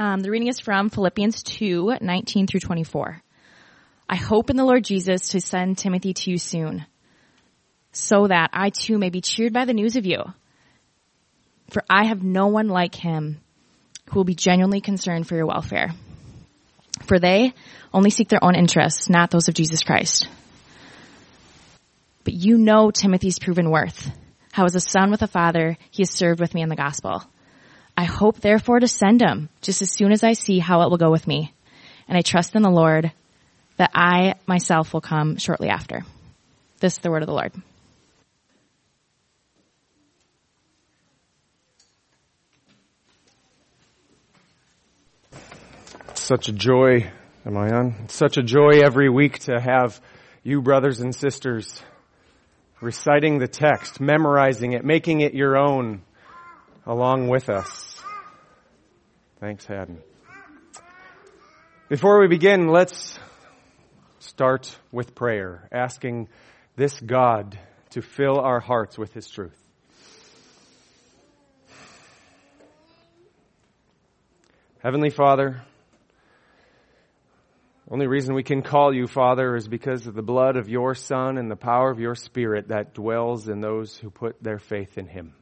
Um, the reading is from Philippians 2, 19 through 24. I hope in the Lord Jesus to send Timothy to you soon, so that I too may be cheered by the news of you. For I have no one like him who will be genuinely concerned for your welfare. For they only seek their own interests, not those of Jesus Christ. But you know Timothy's proven worth, how as a son with a father he has served with me in the gospel. I hope therefore to send him just as soon as I see how it will go with me. And I trust in the Lord that I myself will come shortly after. This is the word of the Lord. Such a joy, am I on? It's such a joy every week to have you brothers and sisters reciting the text, memorizing it, making it your own along with us. Thanks, Haddon. Before we begin, let's start with prayer, asking this God to fill our hearts with His truth. Heavenly Father, only reason we can call you Father is because of the blood of your Son and the power of your Spirit that dwells in those who put their faith in Him.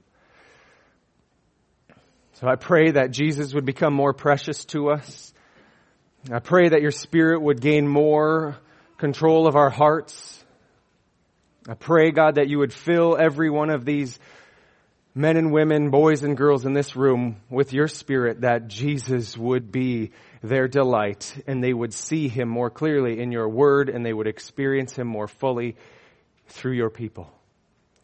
So I pray that Jesus would become more precious to us. I pray that your spirit would gain more control of our hearts. I pray, God, that you would fill every one of these men and women, boys and girls in this room with your spirit that Jesus would be their delight and they would see him more clearly in your word and they would experience him more fully through your people.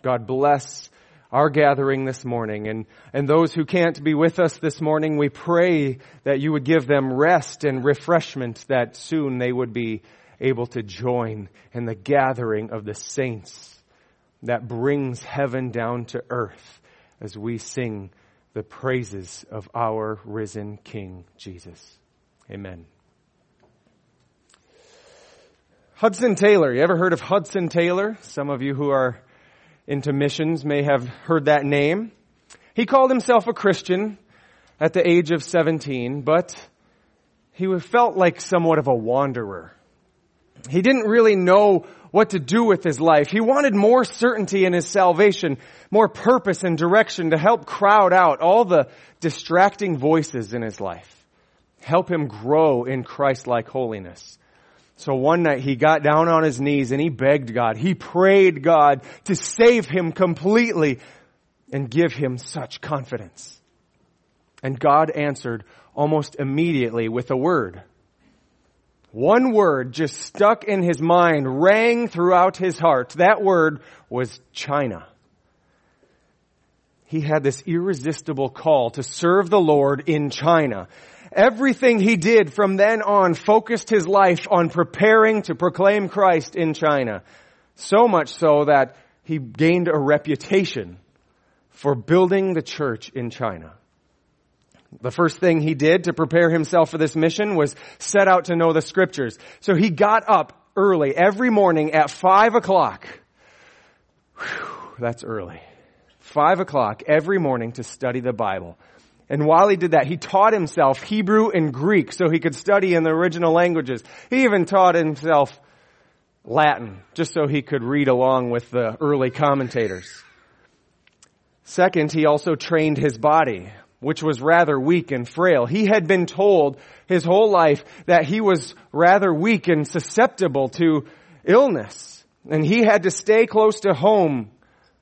God bless our gathering this morning. And, and those who can't be with us this morning, we pray that you would give them rest and refreshment that soon they would be able to join in the gathering of the saints that brings heaven down to earth as we sing the praises of our risen King Jesus. Amen. Hudson Taylor. You ever heard of Hudson Taylor? Some of you who are into missions may have heard that name. He called himself a Christian at the age of 17, but he felt like somewhat of a wanderer. He didn't really know what to do with his life. He wanted more certainty in his salvation, more purpose and direction to help crowd out all the distracting voices in his life. Help him grow in Christ-like holiness. So one night he got down on his knees and he begged God. He prayed God to save him completely and give him such confidence. And God answered almost immediately with a word. One word just stuck in his mind, rang throughout his heart. That word was China. He had this irresistible call to serve the Lord in China. Everything he did from then on focused his life on preparing to proclaim Christ in China. So much so that he gained a reputation for building the church in China. The first thing he did to prepare himself for this mission was set out to know the scriptures. So he got up early every morning at five o'clock. Whew, that's early. Five o'clock every morning to study the Bible. And while he did that, he taught himself Hebrew and Greek so he could study in the original languages. He even taught himself Latin just so he could read along with the early commentators. Second, he also trained his body, which was rather weak and frail. He had been told his whole life that he was rather weak and susceptible to illness. And he had to stay close to home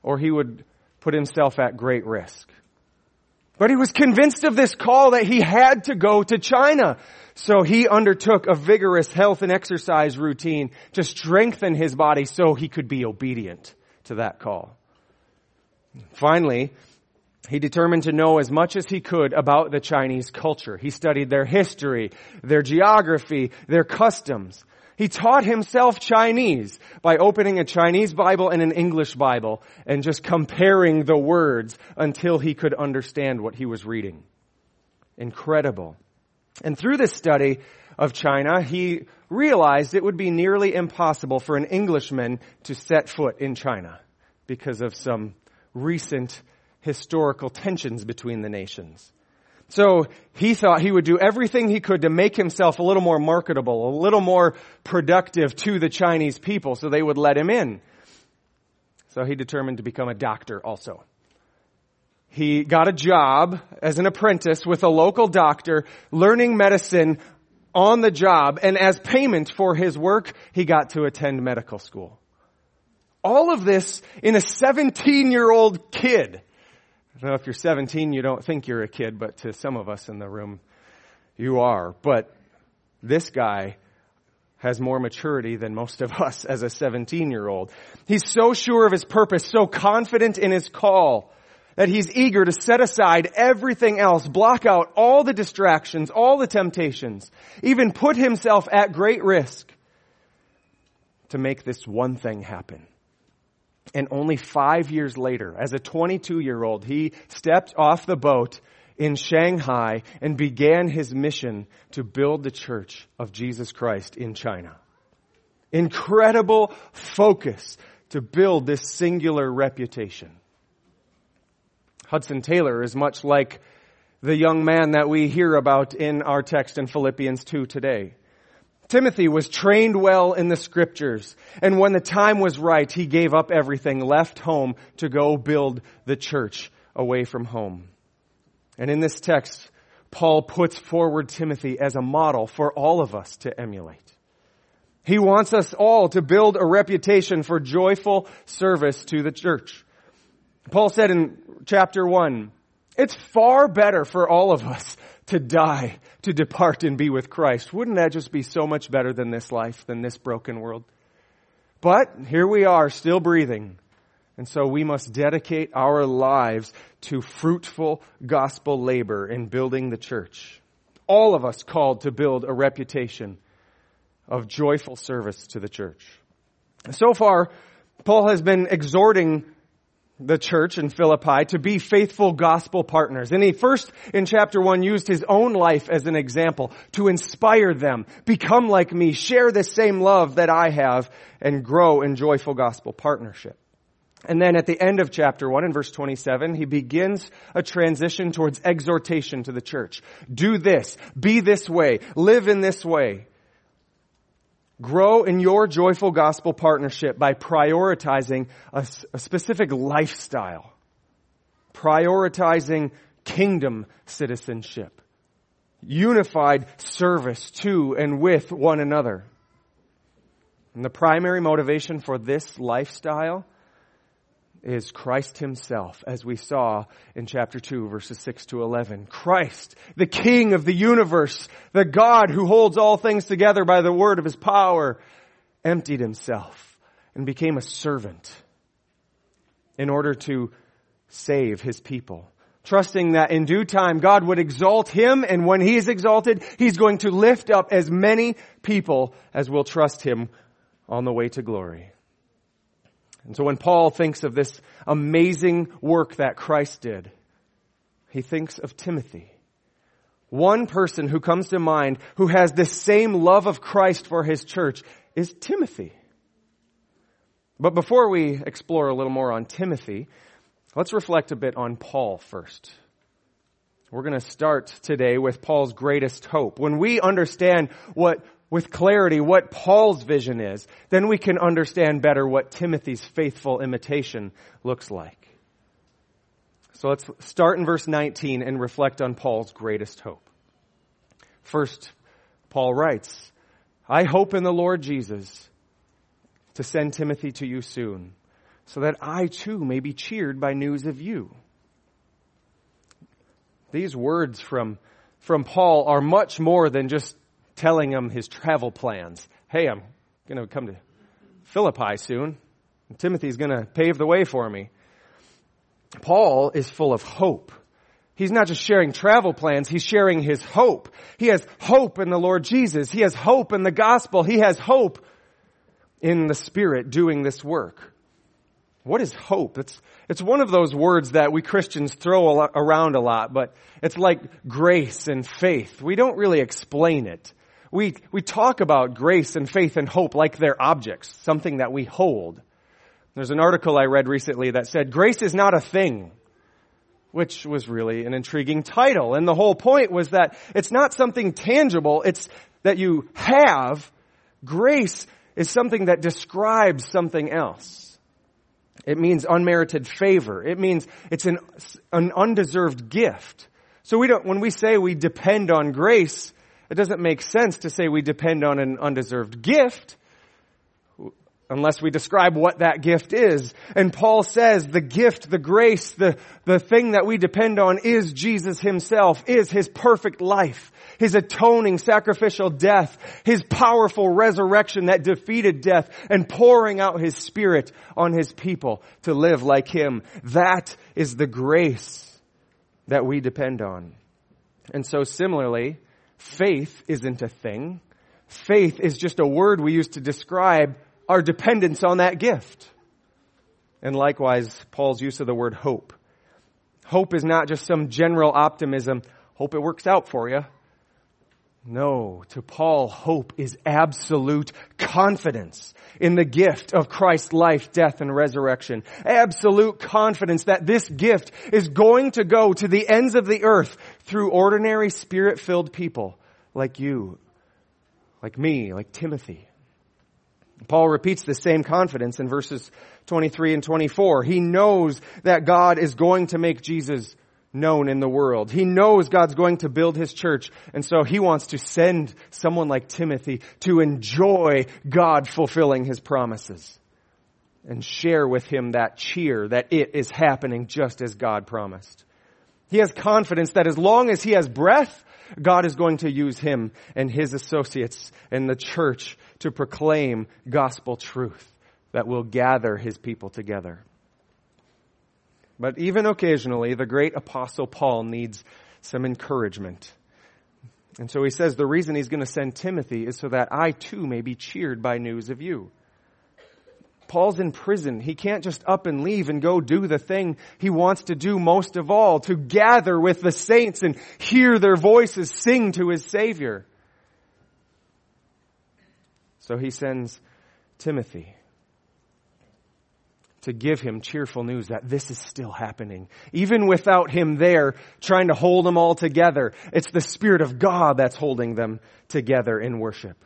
or he would put himself at great risk. But he was convinced of this call that he had to go to China. So he undertook a vigorous health and exercise routine to strengthen his body so he could be obedient to that call. Finally, he determined to know as much as he could about the Chinese culture. He studied their history, their geography, their customs. He taught himself Chinese by opening a Chinese Bible and an English Bible and just comparing the words until he could understand what he was reading. Incredible. And through this study of China, he realized it would be nearly impossible for an Englishman to set foot in China because of some recent historical tensions between the nations. So he thought he would do everything he could to make himself a little more marketable, a little more productive to the Chinese people so they would let him in. So he determined to become a doctor also. He got a job as an apprentice with a local doctor, learning medicine on the job, and as payment for his work, he got to attend medical school. All of this in a 17 year old kid. Know if you're 17, you don't think you're a kid, but to some of us in the room, you are. But this guy has more maturity than most of us as a 17 year old. He's so sure of his purpose, so confident in his call that he's eager to set aside everything else, block out all the distractions, all the temptations, even put himself at great risk to make this one thing happen. And only five years later, as a 22 year old, he stepped off the boat in Shanghai and began his mission to build the church of Jesus Christ in China. Incredible focus to build this singular reputation. Hudson Taylor is much like the young man that we hear about in our text in Philippians 2 today. Timothy was trained well in the scriptures, and when the time was right, he gave up everything, left home to go build the church away from home. And in this text, Paul puts forward Timothy as a model for all of us to emulate. He wants us all to build a reputation for joyful service to the church. Paul said in chapter 1, it's far better for all of us to die, to depart and be with Christ. Wouldn't that just be so much better than this life, than this broken world? But here we are, still breathing. And so we must dedicate our lives to fruitful gospel labor in building the church. All of us called to build a reputation of joyful service to the church. So far, Paul has been exhorting the church in Philippi to be faithful gospel partners. And he first in chapter one used his own life as an example to inspire them, become like me, share the same love that I have, and grow in joyful gospel partnership. And then at the end of chapter 1 in verse 27, he begins a transition towards exhortation to the church. Do this, be this way, live in this way. Grow in your joyful gospel partnership by prioritizing a, a specific lifestyle. Prioritizing kingdom citizenship. Unified service to and with one another. And the primary motivation for this lifestyle is Christ himself, as we saw in chapter 2, verses 6 to 11. Christ, the King of the universe, the God who holds all things together by the word of his power, emptied himself and became a servant in order to save his people. Trusting that in due time God would exalt him and when he is exalted, he's going to lift up as many people as will trust him on the way to glory. And so when Paul thinks of this amazing work that Christ did, he thinks of Timothy. One person who comes to mind who has the same love of Christ for his church is Timothy. But before we explore a little more on Timothy, let's reflect a bit on Paul first. We're going to start today with Paul's greatest hope. When we understand what with clarity what Paul's vision is, then we can understand better what Timothy's faithful imitation looks like. So let's start in verse 19 and reflect on Paul's greatest hope. First, Paul writes, I hope in the Lord Jesus to send Timothy to you soon, so that I too may be cheered by news of you. These words from, from Paul are much more than just telling him his travel plans. Hey, I'm going to come to Philippi soon. Timothy's going to pave the way for me. Paul is full of hope. He's not just sharing travel plans, he's sharing his hope. He has hope in the Lord Jesus. He has hope in the gospel. He has hope in the Spirit doing this work. What is hope? It's, it's one of those words that we Christians throw a lot, around a lot, but it's like grace and faith. We don't really explain it we, we talk about grace and faith and hope like they're objects, something that we hold. There's an article I read recently that said, grace is not a thing. which was really an intriguing title. And the whole point was that it's not something tangible, it's that you have. Grace is something that describes something else. It means unmerited favor. It means it's an, an undeserved gift. So we don't, when we say we depend on grace, it doesn't make sense to say we depend on an undeserved gift unless we describe what that gift is. And Paul says the gift, the grace, the, the thing that we depend on is Jesus himself, is his perfect life, his atoning sacrificial death, his powerful resurrection that defeated death and pouring out his spirit on his people to live like him. That is the grace that we depend on. And so similarly, faith isn't a thing. Faith is just a word we use to describe our dependence on that gift. And likewise, Paul's use of the word hope. Hope is not just some general optimism. Hope it works out for you. No, to Paul, hope is absolute confidence in the gift of Christ's life, death, and resurrection. Absolute confidence that this gift is going to go to the ends of the earth through ordinary spirit-filled people like you, like me, like Timothy. Paul repeats the same confidence in verses 23 and 24. He knows that God is going to make Jesus known in the world. He knows God's going to build his church, and so he wants to send someone like Timothy to enjoy God fulfilling his promises and share with him that cheer that it is happening just as God promised. He has confidence that as long as he has breath, God is going to use him and his associates and the church to proclaim gospel truth that will gather his people together. But even occasionally, the great apostle Paul needs some encouragement. And so he says the reason he's going to send Timothy is so that I too may be cheered by news of you. Paul's in prison. He can't just up and leave and go do the thing he wants to do most of all, to gather with the saints and hear their voices sing to his Savior. So he sends Timothy to give him cheerful news that this is still happening. Even without him there trying to hold them all together, it's the Spirit of God that's holding them together in worship.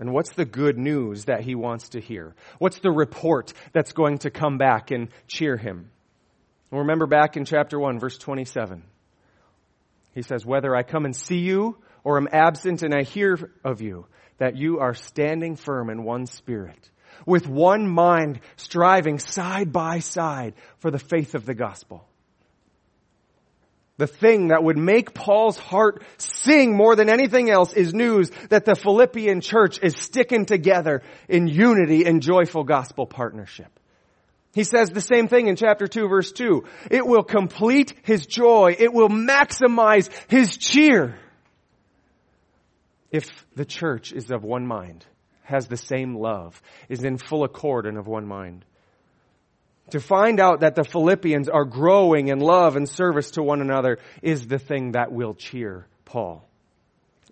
And what's the good news that he wants to hear? What's the report that's going to come back and cheer him? Well, remember back in chapter 1, verse 27. He says, Whether I come and see you or am absent and I hear of you, that you are standing firm in one spirit with one mind, striving side by side for the faith of the gospel. The thing that would make Paul's heart sing more than anything else is news that the Philippian church is sticking together in unity and joyful gospel partnership. He says the same thing in chapter 2 verse 2. It will complete his joy. It will maximize his cheer if the church is of one mind has the same love, is in full accord and of one mind. To find out that the Philippians are growing in love and service to one another is the thing that will cheer Paul.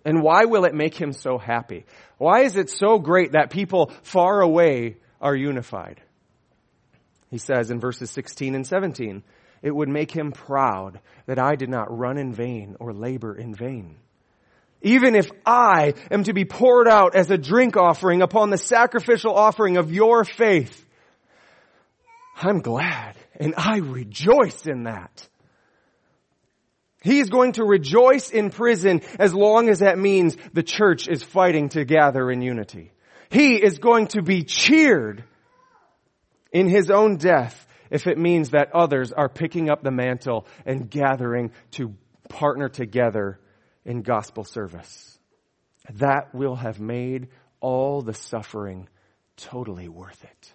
And why will it make him so happy? Why is it so great that people far away are unified? He says in verses 16 and 17, it would make him proud that I did not run in vain or labor in vain. Even if I am to be poured out as a drink offering upon the sacrificial offering of your faith, I'm glad and I rejoice in that. He is going to rejoice in prison as long as that means the church is fighting to gather in unity. He is going to be cheered in his own death if it means that others are picking up the mantle and gathering to partner together in gospel service. That will have made all the suffering totally worth it.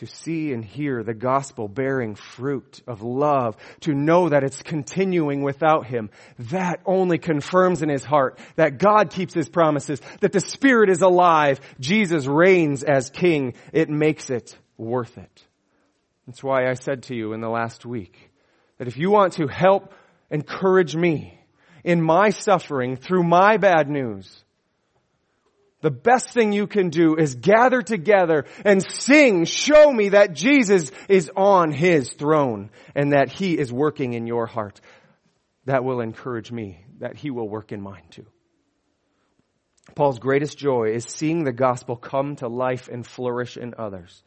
To see and hear the gospel bearing fruit of love, to know that it's continuing without him, that only confirms in his heart that God keeps his promises, that the Spirit is alive, Jesus reigns as King. It makes it worth it. That's why I said to you in the last week that if you want to help encourage me in my suffering through my bad news, The best thing you can do is gather together and sing, show me that Jesus is on his throne and that he is working in your heart. That will encourage me that he will work in mine too. Paul's greatest joy is seeing the gospel come to life and flourish in others.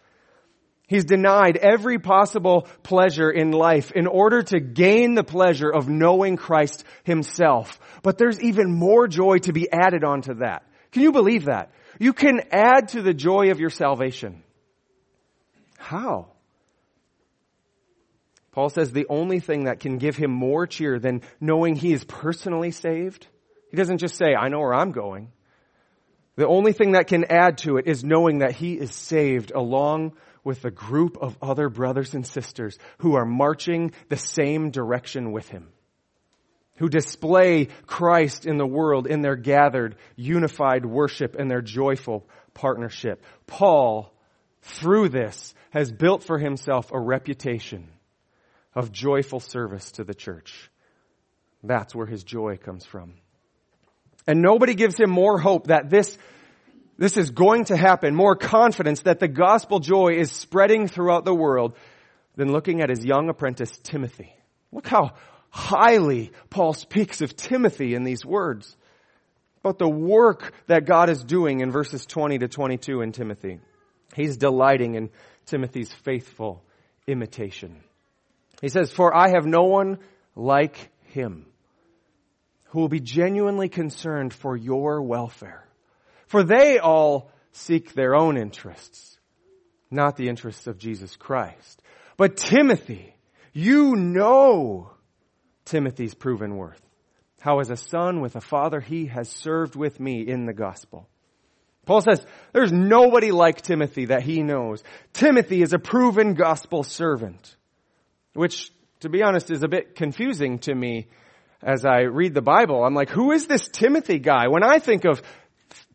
He's denied every possible pleasure in life in order to gain the pleasure of knowing Christ himself. But there's even more joy to be added onto that. Can you believe that? You can add to the joy of your salvation. How? Paul says the only thing that can give him more cheer than knowing he is personally saved, he doesn't just say, I know where I'm going. The only thing that can add to it is knowing that he is saved along with a group of other brothers and sisters who are marching the same direction with him. Who display Christ in the world in their gathered, unified worship and their joyful partnership. Paul, through this, has built for himself a reputation of joyful service to the church. That's where his joy comes from. And nobody gives him more hope that this, this is going to happen, more confidence that the gospel joy is spreading throughout the world than looking at his young apprentice Timothy. Look how highly Paul speaks of Timothy in these words. About the work that God is doing in verses 20 to 22 in Timothy. He's delighting in Timothy's faithful imitation. He says, For I have no one like him who will be genuinely concerned for your welfare. For they all seek their own interests, not the interests of Jesus Christ. But Timothy, you know Timothy's proven worth. How as a son with a father, he has served with me in the gospel. Paul says, there's nobody like Timothy that he knows. Timothy is a proven gospel servant, which, to be honest, is a bit confusing to me as I read the Bible, I'm like, who is this Timothy guy? When I think of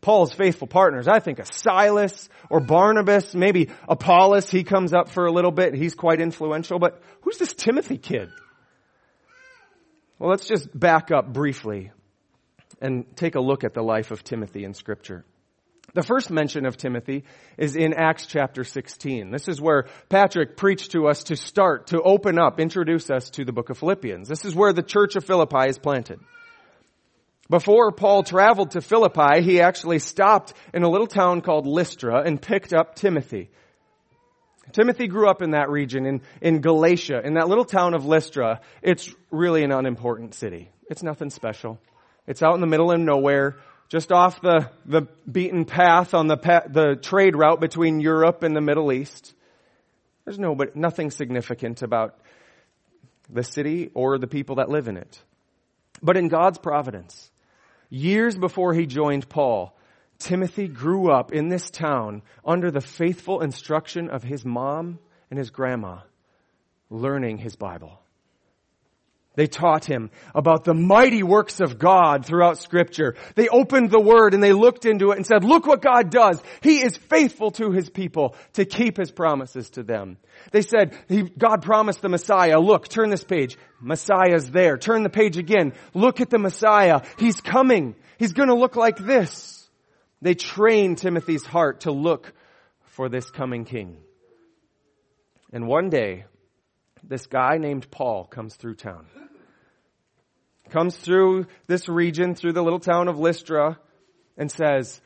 Paul's faithful partners, I think of Silas or Barnabas, maybe Apollos, he comes up for a little bit, he's quite influential, but who's this Timothy kid? Well, let's just back up briefly and take a look at the life of Timothy in scripture. The first mention of Timothy is in Acts chapter 16. This is where Patrick preached to us to start, to open up, introduce us to the book of Philippians. This is where the church of Philippi is planted. Before Paul traveled to Philippi, he actually stopped in a little town called Lystra and picked up Timothy. Timothy grew up in that region, in, in Galatia, in that little town of Lystra. It's really an unimportant city. It's nothing special. It's out in the middle of nowhere just off the, the beaten path on the, pa- the trade route between Europe and the Middle East. There's no, but nothing significant about the city or the people that live in it. But in God's providence, years before he joined Paul, Timothy grew up in this town under the faithful instruction of his mom and his grandma, learning his Bible. They taught him about the mighty works of God throughout scripture. They opened the word and they looked into it and said, look what God does. He is faithful to his people to keep his promises to them. They said, God promised the Messiah. Look, turn this page. Messiah's there. Turn the page again. Look at the Messiah. He's coming. He's gonna look like this. They trained Timothy's heart to look for this coming king. And one day, this guy named Paul comes through town comes through this region, through the little town of Lystra, and says,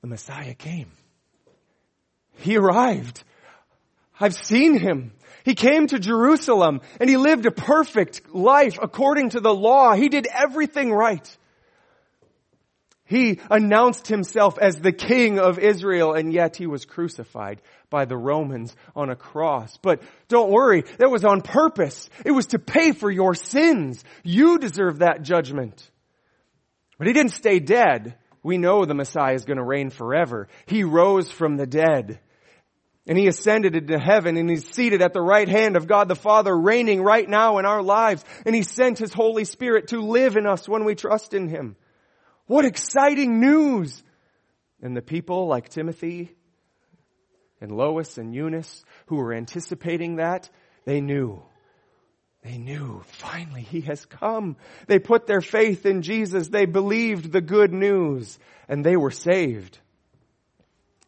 the Messiah came. He arrived. I've seen him. He came to Jerusalem and he lived a perfect life according to the law. He did everything right. He announced himself as the king of Israel and yet he was crucified by the Romans on a cross. But don't worry, that was on purpose. It was to pay for your sins. You deserve that judgment. But he didn't stay dead. We know the Messiah is going to reign forever. He rose from the dead. And he ascended into heaven and he's seated at the right hand of God the Father, reigning right now in our lives. And he sent his Holy Spirit to live in us when we trust in him. What exciting news! And the people like Timothy and Lois and Eunice who were anticipating that, they knew They knew, finally, he has come. They put their faith in Jesus. They believed the good news and they were saved.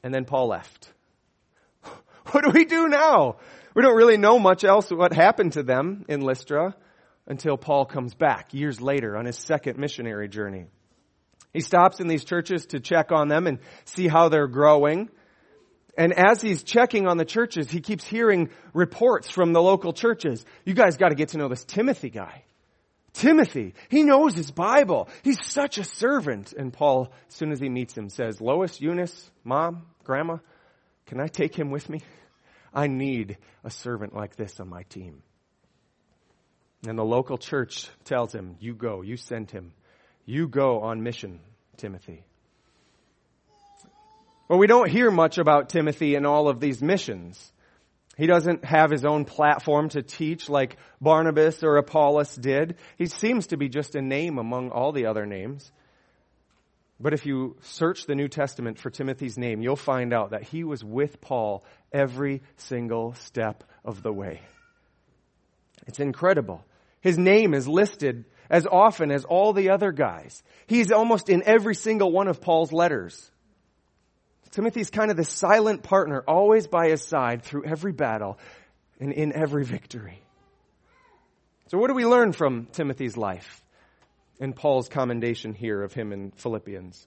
And then Paul left. What do we do now? We don't really know much else what happened to them in Lystra until Paul comes back years later on his second missionary journey. He stops in these churches to check on them and see how they're growing. And as he's checking on the churches, he keeps hearing reports from the local churches. You guys got to get to know this Timothy guy. Timothy, he knows his Bible. He's such a servant. And Paul, as soon as he meets him, says, Lois, Eunice, mom, grandma, can I take him with me? I need a servant like this on my team. And the local church tells him, You go, you send him. You go on mission, Timothy. Well, we don't hear much about Timothy in all of these missions. He doesn't have his own platform to teach like Barnabas or Apollos did. He seems to be just a name among all the other names. But if you search the New Testament for Timothy's name, you'll find out that he was with Paul every single step of the way. It's incredible. His name is listed as often as all the other guys. He's almost in every single one of Paul's letters. Timothy's kind of the silent partner, always by his side through every battle and in every victory. So what do we learn from Timothy's life and Paul's commendation here of him in Philippians?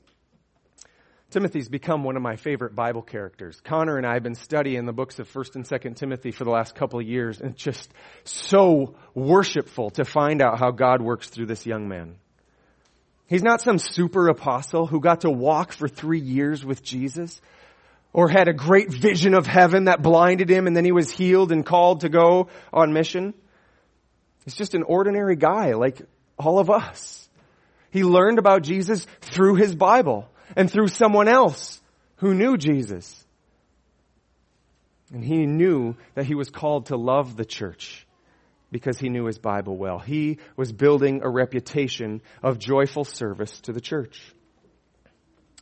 Timothy's become one of my favorite Bible characters. Connor and I have been studying the books of 1st and 2nd Timothy for the last couple of years and it's just so worshipful to find out how God works through this young man. He's not some super apostle who got to walk for three years with Jesus or had a great vision of heaven that blinded him and then he was healed and called to go on mission. He's just an ordinary guy like all of us. He learned about Jesus through his Bible and through someone else who knew Jesus. And he knew that he was called to love the church because he knew his Bible well. He was building a reputation of joyful service to the church.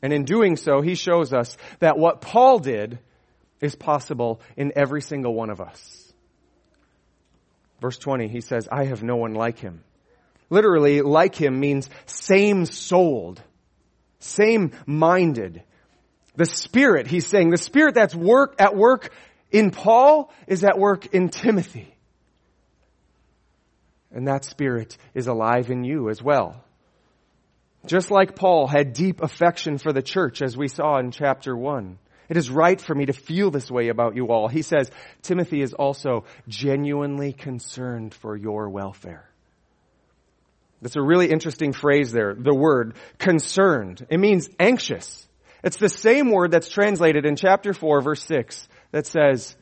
And in doing so, he shows us that what Paul did is possible in every single one of us. Verse 20, he says, I have no one like him. Literally, like him means same souled, same minded. The Spirit, he's saying, the Spirit that's work, at work in Paul is at work in Timothy. And that Spirit is alive in you as well. Just like Paul had deep affection for the church, as we saw in chapter 1. It is right for me to feel this way about you all. He says, Timothy is also genuinely concerned for your welfare. That's a really interesting phrase there, the word concerned. It means anxious. It's the same word that's translated in chapter 4 verse 6 that says,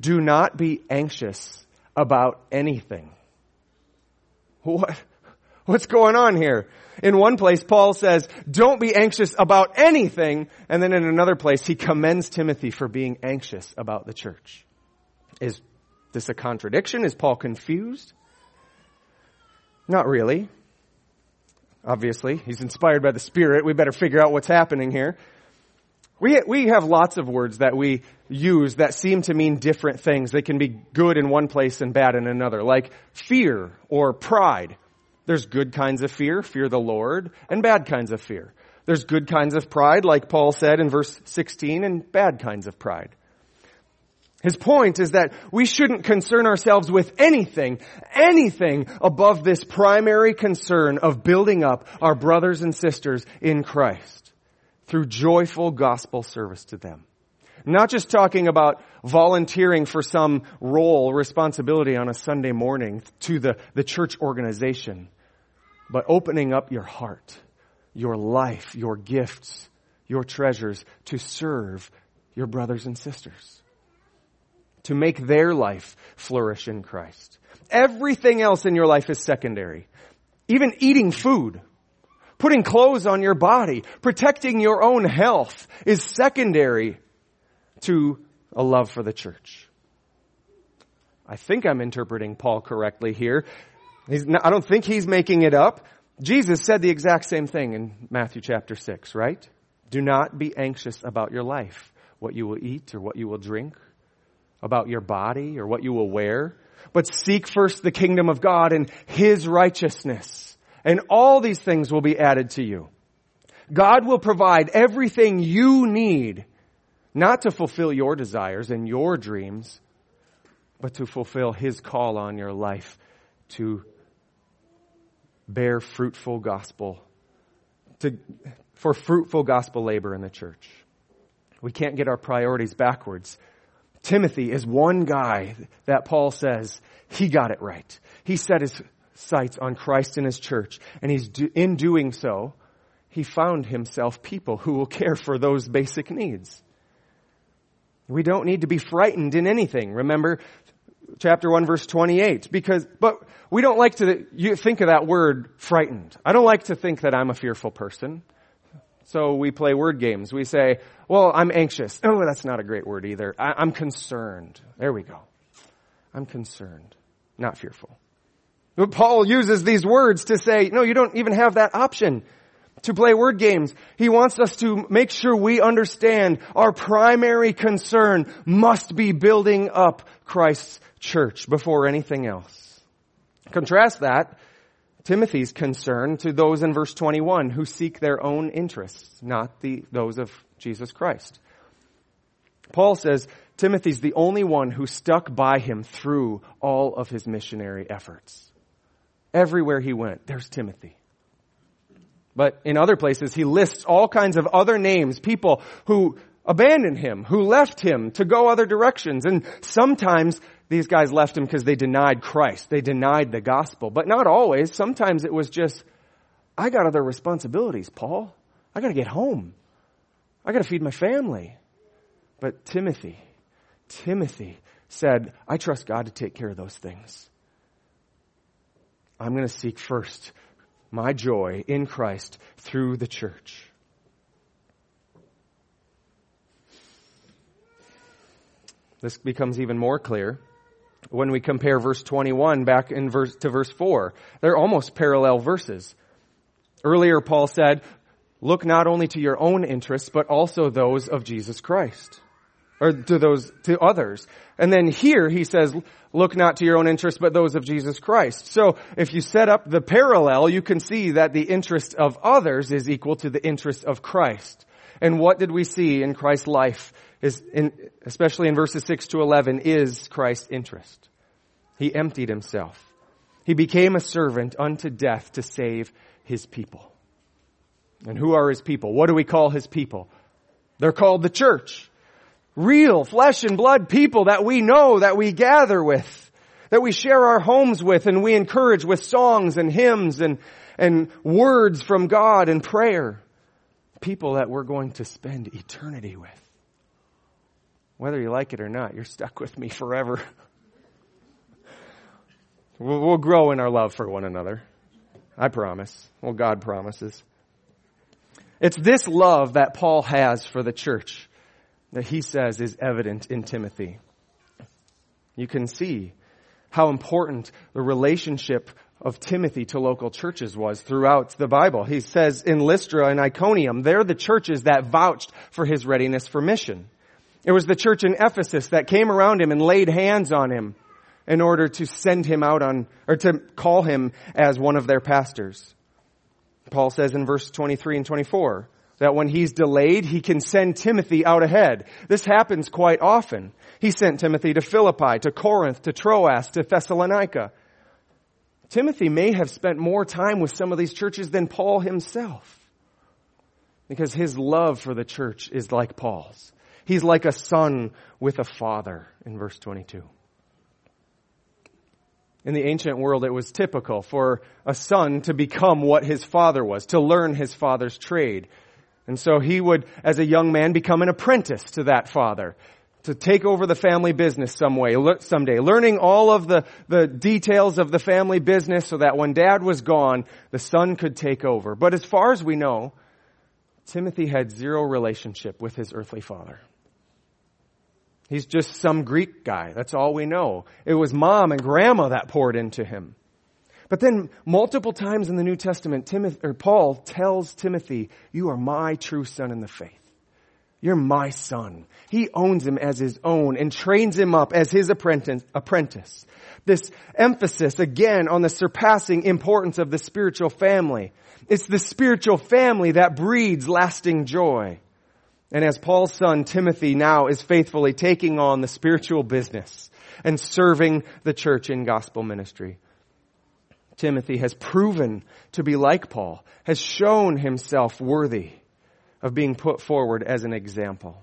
do not be anxious about anything. What, what's going on here? In one place, Paul says, don't be anxious about anything. And then in another place, he commends Timothy for being anxious about the church. Is this a contradiction? Is Paul confused? Not really. Obviously, he's inspired by the Spirit. We better figure out what's happening here. We, we have lots of words that we use that seem to mean different things. They can be good in one place and bad in another, like fear or pride. There's good kinds of fear, fear the Lord, and bad kinds of fear. There's good kinds of pride, like Paul said in verse 16, and bad kinds of pride. His point is that we shouldn't concern ourselves with anything, anything above this primary concern of building up our brothers and sisters in Christ through joyful gospel service to them. Not just talking about volunteering for some role, responsibility on a Sunday morning to the, the church organization, but opening up your heart, your life, your gifts, your treasures to serve your brothers and sisters to make their life flourish in Christ. Everything else in your life is secondary. Even eating food, putting clothes on your body, protecting your own health is secondary to a love for the church. I think I'm interpreting Paul correctly here. Not, I don't think he's making it up. Jesus said the exact same thing in Matthew chapter 6, right? Do not be anxious about your life, what you will eat or what you will drink about your body or what you will wear. but seek first the kingdom of God and His righteousness. And all these things will be added to you. God will provide everything you need, not to fulfill your desires and your dreams, but to fulfill His call on your life to bear fruitful gospel, to, for fruitful gospel labor in the church. We can't get our priorities backwards. Timothy is one guy that Paul says he got it right. He set his sights on Christ and his church, and he's do, in doing so, he found himself people who will care for those basic needs. We don't need to be frightened in anything. Remember chapter 1 verse 28 because but we don't like to you think of that word frightened. I don't like to think that I'm a fearful person. So we play word games. We say, well, I'm anxious. Oh, that's not a great word either. I, I'm concerned. There we go. I'm concerned, not fearful. But Paul uses these words to say, no, you don't even have that option to play word games. He wants us to make sure we understand our primary concern must be building up Christ's church before anything else. Contrast that Timothy's concern to those in verse 21 who seek their own interests, not the, those of Jesus Christ. Paul says Timothy's the only one who stuck by him through all of his missionary efforts. Everywhere he went, there's Timothy. But in other places, he lists all kinds of other names, people who abandoned him, who left him to go other directions. And sometimes these guys left him because they denied Christ. They denied the gospel. But not always. Sometimes it was just, I got other responsibilities, Paul. I got to get home. I got to feed my family. But Timothy, Timothy said, I trust God to take care of those things. I'm going to seek first my joy in Christ through the church. This becomes even more clear when we compare verse 21 back in verse to verse 4. They're almost parallel verses. Earlier Paul said, look not only to your own interests, but also those of Jesus Christ. Or to those, to others. And then here he says, look not to your own interests, but those of Jesus Christ. So if you set up the parallel, you can see that the interest of others is equal to the interest of Christ. And what did we see in Christ's life is in, especially in verses 6 to 11, is Christ's interest. He emptied himself. He became a servant unto death to save his people. And who are his people? What do we call his people? They're called the church. Real flesh and blood people that we know, that we gather with, that we share our homes with and we encourage with songs and hymns and, and words from God and prayer. People that we're going to spend eternity with. Whether you like it or not, you're stuck with me forever. we'll, grow in our love for one another. I promise. Well, God promises. It's this love that Paul has for the church that he says is evident in Timothy. You can see how important the relationship of Timothy to local churches was throughout the Bible. He says in Lystra and Iconium, they're the churches that vouched for his readiness for mission. It was the church in Ephesus that came around him and laid hands on him in order to send him out on, or to call him as one of their pastors. Paul says in verse 23 and 24 that when he's delayed, he can send Timothy out ahead. This happens quite often. He sent Timothy to Philippi, to Corinth, to Troas, to Thessalonica. Timothy may have spent more time with some of these churches than Paul himself. Because his love for the church is like Paul's. He's like a son with a father in verse 22. In the ancient world, it was typical for a son to become what his father was, to learn his father's trade. And so he would, as a young man, become an apprentice to that father, to take over the family business some way, someday, learning all of the, the details of the family business so that when dad was gone, the son could take over. But as far as we know, Timothy had zero relationship with his earthly father. He's just some Greek guy. That's all we know. It was mom and grandma that poured into him. But then multiple times in the New Testament, Timothy, or Paul tells Timothy, you are my true son in the faith. You're my son. He owns him as his own and trains him up as his apprentice. apprentice. This emphasis again on the surpassing importance of the spiritual family. It's the spiritual family that breeds lasting joy. And as Paul's son Timothy now is faithfully taking on the spiritual business and serving the church in gospel ministry. Timothy has proven to be like Paul, has shown himself worthy of being put forward as an example.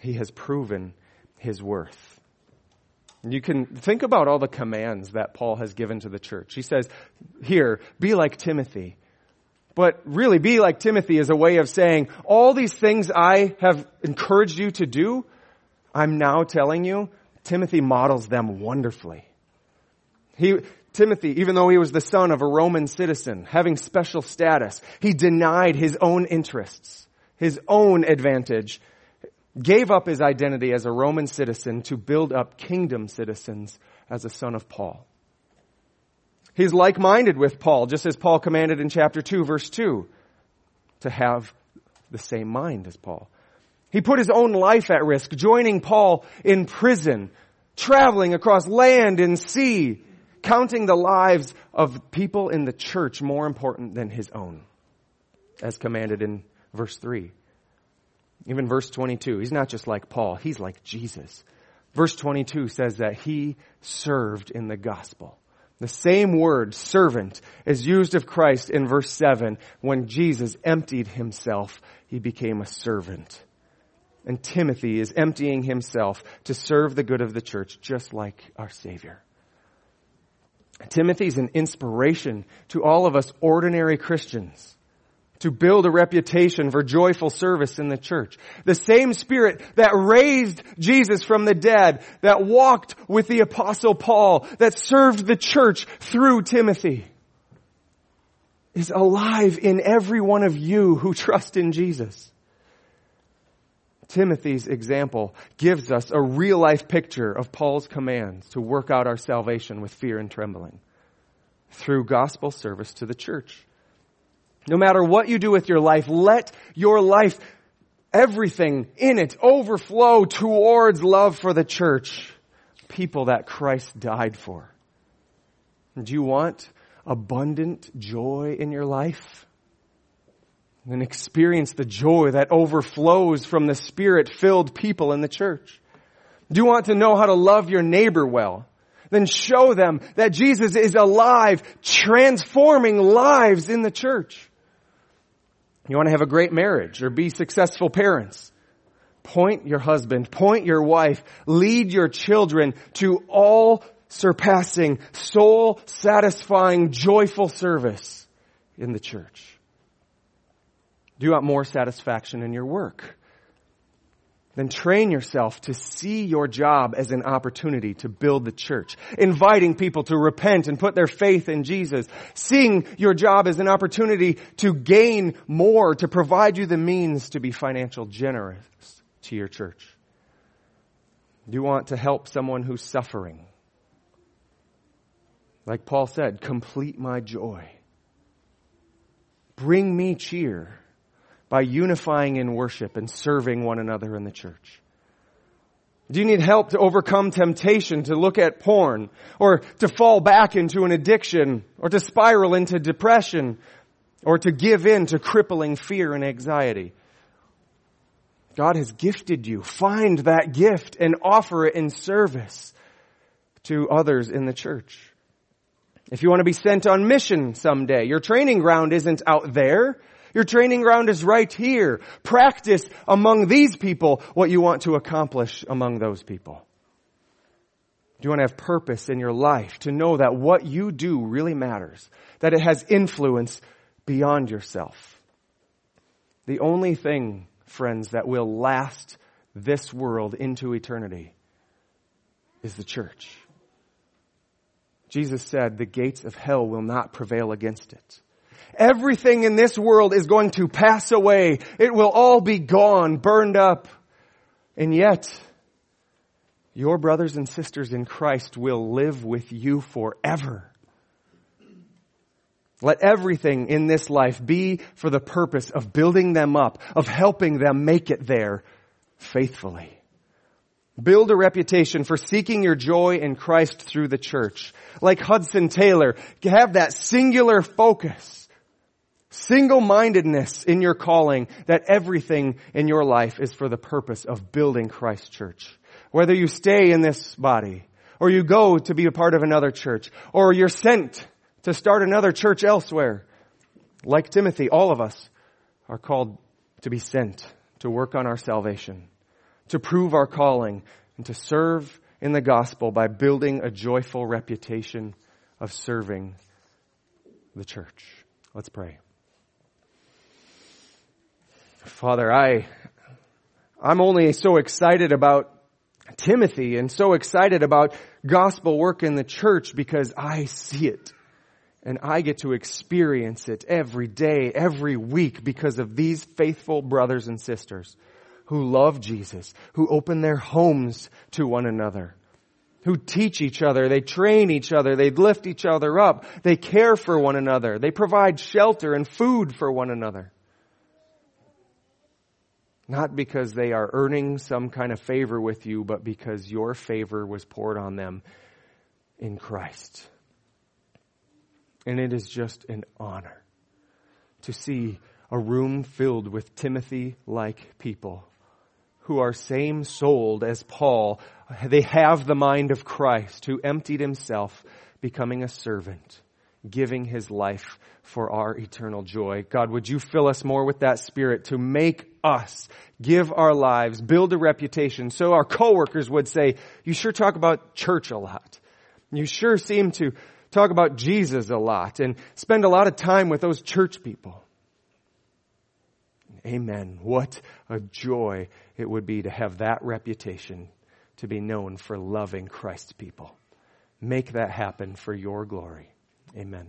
He has proven his worth. You can think about all the commands that Paul has given to the church. He says, here, be like Timothy. But really, be like Timothy is a way of saying, all these things I have encouraged you to do, I'm now telling you, Timothy models them wonderfully. He, Timothy, even though he was the son of a Roman citizen, having special status, he denied his own interests, his own advantage, gave up his identity as a Roman citizen to build up kingdom citizens as a son of Paul. He's like-minded with Paul, just as Paul commanded in chapter 2 verse 2 to have the same mind as Paul. He put his own life at risk, joining Paul in prison, traveling across land and sea, counting the lives of people in the church more important than his own, as commanded in verse 3. Even verse 22, he's not just like Paul, he's like Jesus. Verse 22 says that he served in the gospel. The same word, servant, is used of Christ in verse 7. When Jesus emptied himself, he became a servant. And Timothy is emptying himself to serve the good of the church, just like our Savior. Timothy is an inspiration to all of us ordinary Christians to build a reputation for joyful service in the church. The same spirit that raised Jesus from the dead, that walked with the apostle Paul, that served the church through Timothy, is alive in every one of you who trust in Jesus. Timothy's example gives us a real life picture of Paul's commands to work out our salvation with fear and trembling through gospel service to the church. No matter what you do with your life, let your life, everything in it overflow towards love for the church, people that Christ died for. Do you want abundant joy in your life? Then experience the joy that overflows from the spirit filled people in the church. Do you want to know how to love your neighbor well? Then show them that Jesus is alive, transforming lives in the church. You want to have a great marriage or be successful parents. Point your husband, point your wife, lead your children to all surpassing, soul satisfying, joyful service in the church. Do you want more satisfaction in your work? Then train yourself to see your job as an opportunity to build the church, inviting people to repent and put their faith in Jesus, seeing your job as an opportunity to gain more, to provide you the means to be financial generous to your church. Do you want to help someone who's suffering? Like Paul said, complete my joy. Bring me cheer by unifying in worship and serving one another in the church? Do you need help to overcome temptation to look at porn or to fall back into an addiction or to spiral into depression or to give in to crippling fear and anxiety? God has gifted you. Find that gift and offer it in service to others in the church. If you want to be sent on mission someday, your training ground isn't out there. Your training ground is right here. Practice among these people what you want to accomplish among those people. Do you want to have purpose in your life to know that what you do really matters? That it has influence beyond yourself? The only thing, friends, that will last this world into eternity is the church. Jesus said the gates of hell will not prevail against it. Everything in this world is going to pass away. It will all be gone, burned up. And yet, your brothers and sisters in Christ will live with you forever. Let everything in this life be for the purpose of building them up, of helping them make it there faithfully. Build a reputation for seeking your joy in Christ through the church. Like Hudson Taylor, have that singular focus, single-mindedness in your calling that everything in your life is for the purpose of building Christ's church. Whether you stay in this body, or you go to be a part of another church, or you're sent to start another church elsewhere. Like Timothy, all of us are called to be sent to work on our salvation to prove our calling and to serve in the gospel by building a joyful reputation of serving the church. Let's pray. Father, I, I'm only so excited about Timothy and so excited about gospel work in the church because I see it. And I get to experience it every day, every week because of these faithful brothers and sisters who love Jesus, who open their homes to one another, who teach each other, they train each other, they lift each other up, they care for one another, they provide shelter and food for one another. Not because they are earning some kind of favor with you, but because your favor was poured on them in Christ. And it is just an honor to see a room filled with Timothy like people who are same souled as Paul. They have the mind of Christ who emptied himself, becoming a servant, giving his life for our eternal joy. God, would you fill us more with that spirit to make us give our lives, build a reputation so our coworkers would say, you sure talk about church a lot. You sure seem to talk about Jesus a lot and spend a lot of time with those church people. Amen. What a joy it would be to have that reputation to be known for loving Christ's people. Make that happen for your glory. Amen.